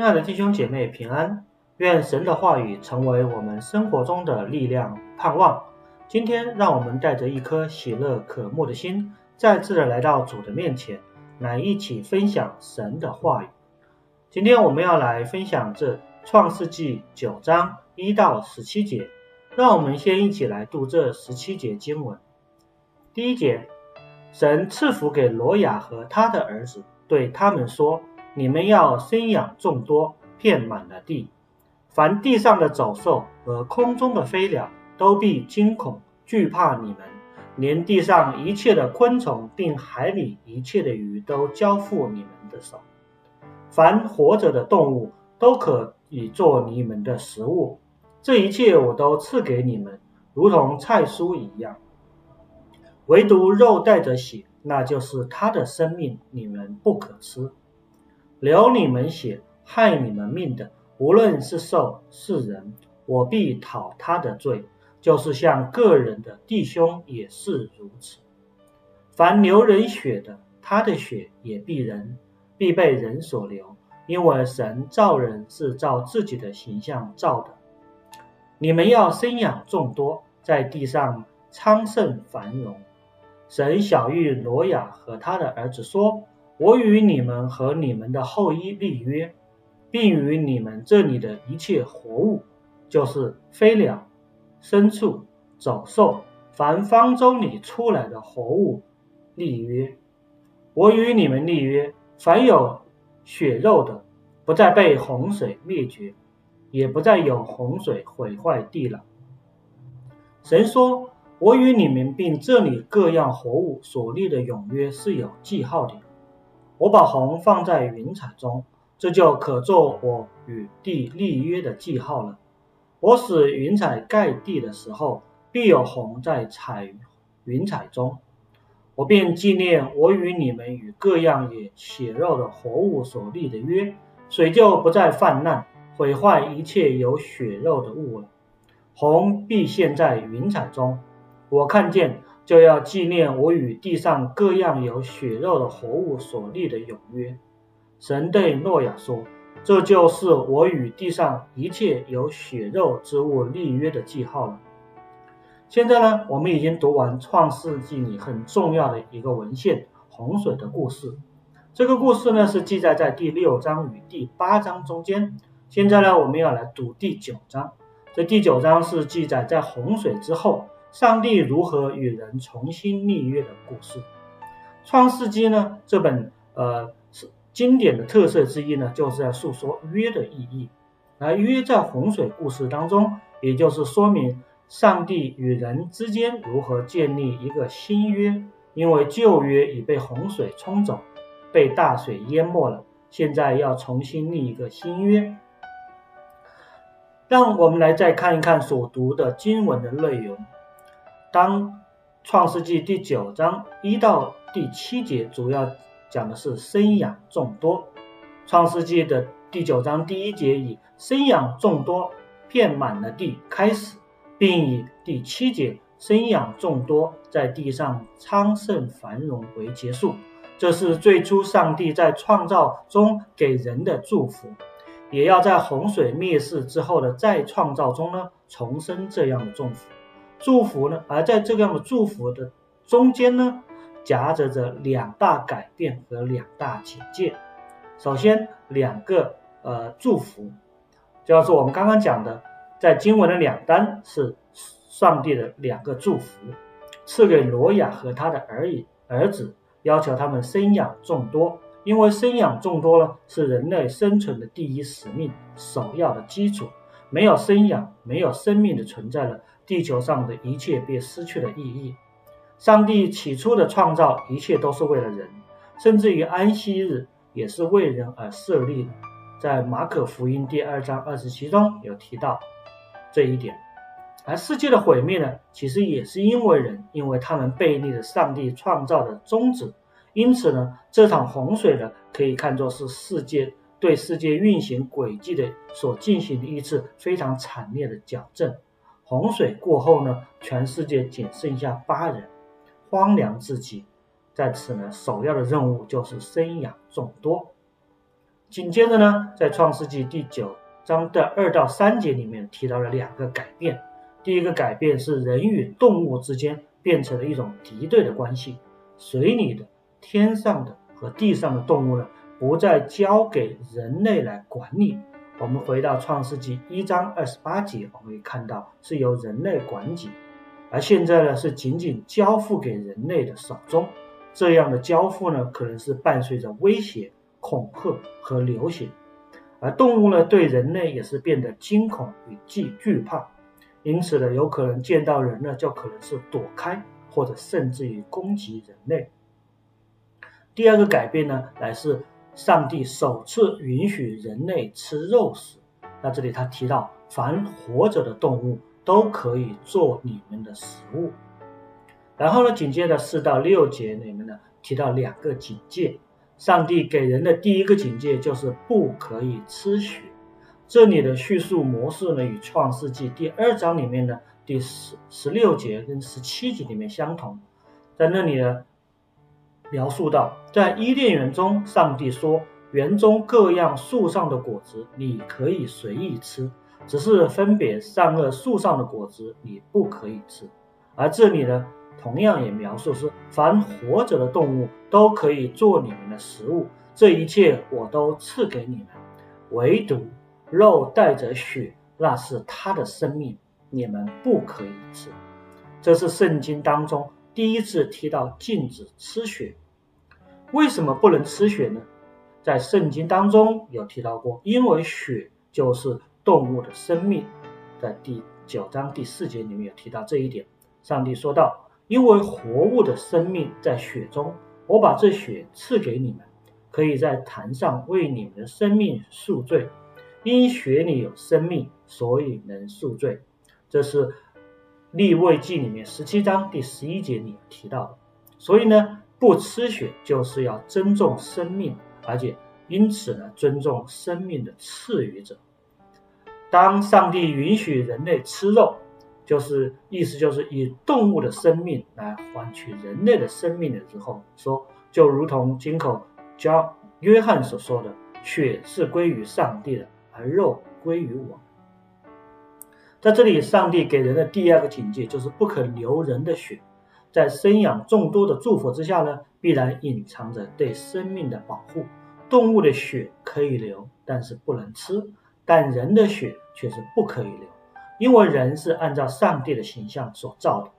亲爱的弟兄姐妹平安，愿神的话语成为我们生活中的力量盼望。今天，让我们带着一颗喜乐渴慕的心，再次的来到主的面前，来一起分享神的话语。今天我们要来分享这创世纪九章一到十七节，让我们先一起来读这十七节经文。第一节，神赐福给罗雅和他的儿子，对他们说。你们要生养众多，遍满了地。凡地上的走兽和空中的飞鸟，都必惊恐惧怕你们。连地上一切的昆虫，并海里一切的鱼，都交付你们的手。凡活着的动物，都可以做你们的食物。这一切我都赐给你们，如同菜蔬一样。唯独肉带着血，那就是他的生命，你们不可吃。流你们血、害你们命的，无论是兽是人，我必讨他的罪，就是像个人的弟兄也是如此。凡流人血的，他的血也必人，必被人所流，因为神造人是照自己的形象造的。你们要生养众多，在地上昌盛繁荣。神晓谕罗亚和他的儿子说。我与你们和你们的后裔立约，并与你们这里的一切活物，就是飞鸟、牲畜、走兽，凡方舟里出来的活物，立约。我与你们立约，凡有血肉的，不再被洪水灭绝，也不再有洪水毁坏地了。神说：“我与你们并这里各样活物所立的永约是有记号的。”我把红放在云彩中，这就可做我与地立约的记号了。我使云彩盖地的时候，必有红在彩云彩中。我便纪念我与你们与各样野血肉的活物所立的约，水就不再泛滥，毁坏一切有血肉的物了。红必现在云彩中，我看见。就要纪念我与地上各样有血肉的活物所立的永约。神对诺亚说：“这就是我与地上一切有血肉之物立约的记号了。”现在呢，我们已经读完创世纪里很重要的一个文献——洪水的故事。这个故事呢，是记载在第六章与第八章中间。现在呢，我们要来读第九章。这第九章是记载在洪水之后。上帝如何与人重新立约的故事，《创世纪》呢？这本呃经典的特色之一呢，就是在诉说约的意义。而约在洪水故事当中，也就是说明上帝与人之间如何建立一个新约。因为旧约已被洪水冲走，被大水淹没了，现在要重新立一个新约。让我们来再看一看所读的经文的内容。当创世纪第九章一到第七节主要讲的是生养众多，创世纪的第九章第一节以生养众多，遍满了地开始，并以第七节生养众多，在地上昌盛繁荣为结束。这是最初上帝在创造中给人的祝福，也要在洪水灭世之后的再创造中呢，重生这样的祝福。祝福呢，而在这样的祝福的中间呢，夹杂着两大改变和两大警戒。首先，两个呃祝福，就是我们刚刚讲的，在经文的两端是上帝的两个祝福，赐给罗亚和他的儿儿子，要求他们生养众多，因为生养众多呢，是人类生存的第一使命，首要的基础。没有生养，没有生命的存在了。地球上的一切便失去了意义。上帝起初的创造，一切都是为了人，甚至于安息日也是为人而设立的。在马可福音第二章二十七中有提到这一点。而世界的毁灭呢，其实也是因为人，因为他们背逆了上帝创造的宗旨。因此呢，这场洪水呢，可以看作是世界对世界运行轨迹的所进行的一次非常惨烈的矫正。洪水过后呢，全世界仅剩下八人，荒凉至极。在此呢，首要的任务就是生养众多。紧接着呢，在创世纪第九章的二到三节里面提到了两个改变。第一个改变是人与动物之间变成了一种敌对的关系，水里的、天上的和地上的动物呢，不再交给人类来管理。我们回到创世纪一章二十八节，我们可以看到是由人类管理，而现在呢是仅仅交付给人类的手中。这样的交付呢，可能是伴随着威胁、恐吓和流血，而动物呢对人类也是变得惊恐与惧惧怕。因此呢，有可能见到人呢，就可能是躲开，或者甚至于攻击人类。第二个改变呢，乃是上帝首次允许人类吃肉食。那这里他提到，凡活着的动物都可以做你们的食物。然后呢，紧接着四到六节里面呢，提到两个警戒。上帝给人的第一个警戒就是不可以吃血。这里的叙述模式呢，与创世纪第二章里面的第十十六节跟十七节里面相同。在那里呢，描述到，在伊甸园中，上帝说，园中各样树上的果子你可以随意吃，只是分别善恶树上的果子你不可以吃。而这里呢，同样也描述是，凡活着的动物都可以做你们的食物，这一切我都赐给你们，唯独。肉带着血，那是他的生命，你们不可以吃。这是圣经当中第一次提到禁止吃血。为什么不能吃血呢？在圣经当中有提到过，因为血就是动物的生命，在第九章第四节里面有提到这一点。上帝说道：“因为活物的生命在血中，我把这血赐给你们，可以在坛上为你们的生命赎罪。”因血里有生命，所以能赎罪。这是利未记里面十七章第十一节里提到的。所以呢，不吃血就是要尊重生命，而且因此呢，尊重生命的赐予者。当上帝允许人类吃肉，就是意思就是以动物的生命来换取人类的生命的时候，说就如同金口教约翰所说的，血是归于上帝的。而肉归于我。在这里，上帝给人的第二个警戒就是不可流人的血。在生养众多的祝福之下呢，必然隐藏着对生命的保护。动物的血可以流，但是不能吃；但人的血却是不可以流，因为人是按照上帝的形象所造的。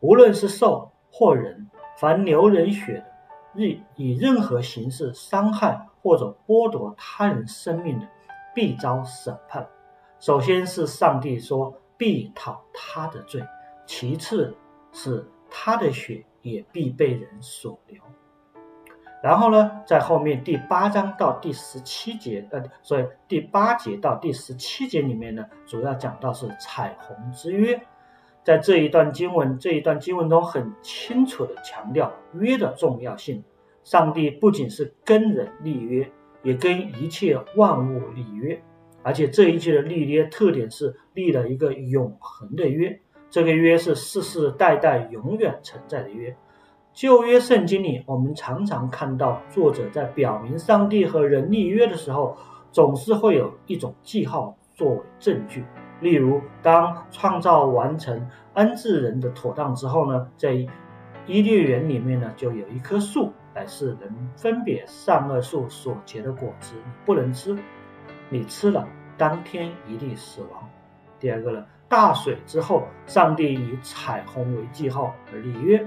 无论是兽或人，凡流人血的，以以任何形式伤害或者剥夺他人生命的。必遭审判。首先是上帝说必讨他的罪，其次是他的血也必被人所流。然后呢，在后面第八章到第十七节，呃，所以第八节到第十七节里面呢，主要讲到是彩虹之约。在这一段经文，这一段经文中很清楚地强调约的重要性。上帝不仅是跟人立约。也跟一切万物立约，而且这一切的立约特点是立了一个永恒的约，这个约是世世代代永远存在的约。旧约圣经里，我们常常看到作者在表明上帝和人立约的时候，总是会有一种记号作为证据。例如，当创造完成、安置人的妥当之后呢，在伊甸园里面呢，就有一棵树。乃是人分别善恶树所结的果子，你不能吃，你吃了当天一定死亡。第二个呢，大水之后，上帝以彩虹为记号而立约。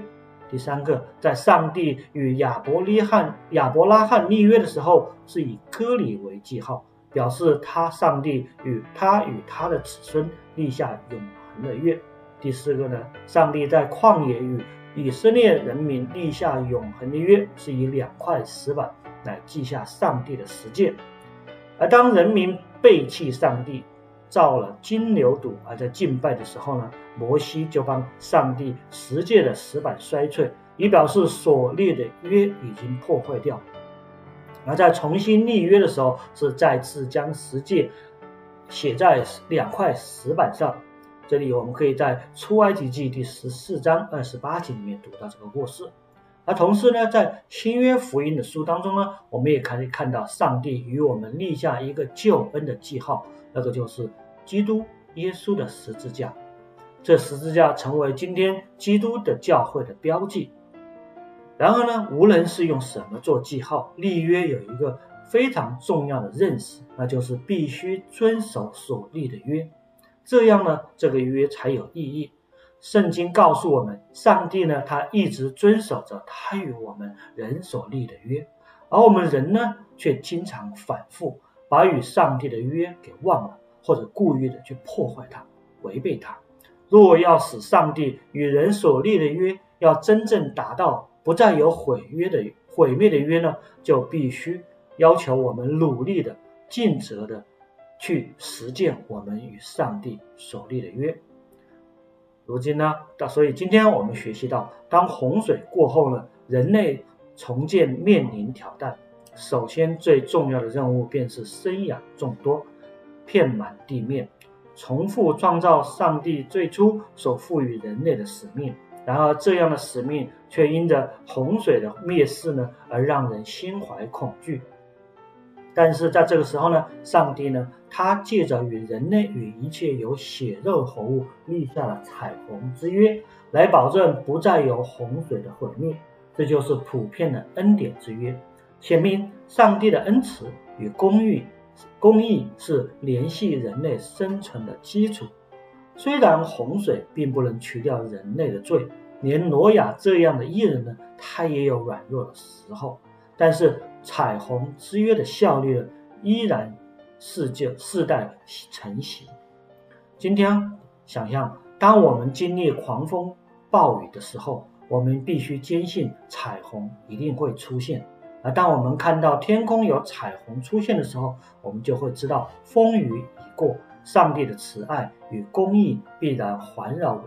第三个，在上帝与亚伯利汉、亚伯拉罕立约的时候，是以割礼为记号，表示他上帝与他与他的子孙立下永恒的约。第四个呢，上帝在旷野与以色列人民立下永恒的约，是以两块石板来记下上帝的实践。而当人民背弃上帝，造了金牛犊，而在敬拜的时候呢，摩西就帮上帝十诫的石板摔碎，以表示所立的约已经破坏掉。而在重新立约的时候，是再次将十诫写在两块石板上。这里我们可以在出埃及记第十四章二十八节里面读到这个故事，而同时呢，在新约福音的书当中呢，我们也可以看到上帝与我们立下一个救恩的记号，那个就是基督耶稣的十字架。这十字架成为今天基督的教会的标记。然而呢，无论是用什么做记号，立约有一个非常重要的认识，那就是必须遵守所立的约，这样呢，这个约才有意义。圣经告诉我们，上帝呢，他一直遵守着他与我们人所立的约，而我们人呢，却经常反复把与上帝的约给忘了，或者故意的去破坏它、违背它。若要使上帝与人所立的约要真正达到不再有毁约的毁灭的约呢，就必须要求我们努力的、尽责的去实践我们与上帝所立的约。如今呢，到所以今天我们学习到，当洪水过后呢，人类重建面临挑战。首先，最重要的任务便是生养众多，遍满地面，重复创造上帝最初所赋予人类的使命。然而，这样的使命却因着洪水的灭世呢，而让人心怀恐惧。但是在这个时候呢，上帝呢，他借着与人类与一切有血肉活物立下了彩虹之约，来保证不再有洪水的毁灭。这就是普遍的恩典之约，显明上帝的恩慈与公义，公义是联系人类生存的基础。虽然洪水并不能除掉人类的罪，连挪亚这样的义人呢，他也有软弱的时候。但是彩虹之约的效力依然世就世代成型。今天想象，当我们经历狂风暴雨的时候，我们必须坚信彩虹一定会出现。而当我们看到天空有彩虹出现的时候，我们就会知道风雨已过，上帝的慈爱与公义必然环绕我，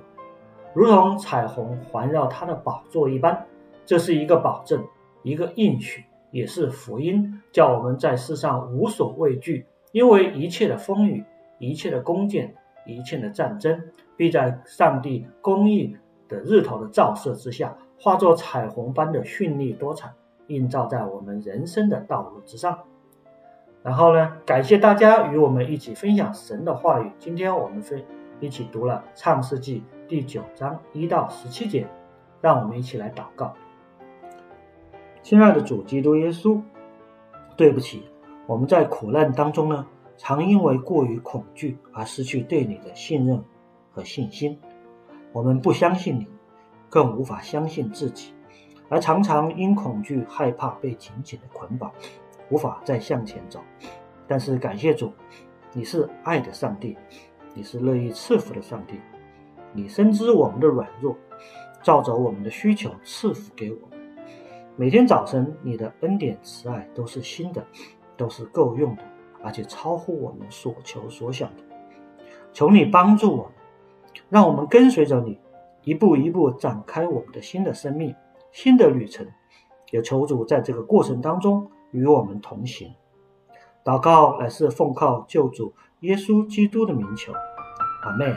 如同彩虹环绕他的宝座一般。这是一个保证。一个应许，也是福音，叫我们在世上无所畏惧，因为一切的风雨、一切的弓箭、一切的战争，必在上帝公义的日头的照射之下，化作彩虹般的绚丽多彩，映照在我们人生的道路之上。然后呢，感谢大家与我们一起分享神的话语。今天我们分一起读了创世纪第九章一到十七节，让我们一起来祷告。亲爱的主基督耶稣，对不起，我们在苦难当中呢，常因为过于恐惧而失去对你的信任和信心。我们不相信你，更无法相信自己，而常常因恐惧害怕被紧紧的捆绑，无法再向前走。但是感谢主，你是爱的上帝，你是乐意赐福的上帝，你深知我们的软弱，照着我们的需求赐福给我们。每天早晨，你的恩典慈爱都是新的，都是够用的，而且超乎我们所求所想的。求你帮助我们，让我们跟随着你，一步一步展开我们的新的生命、新的旅程。也求主在这个过程当中与我们同行。祷告乃是奉靠救主耶稣基督的名求，阿门，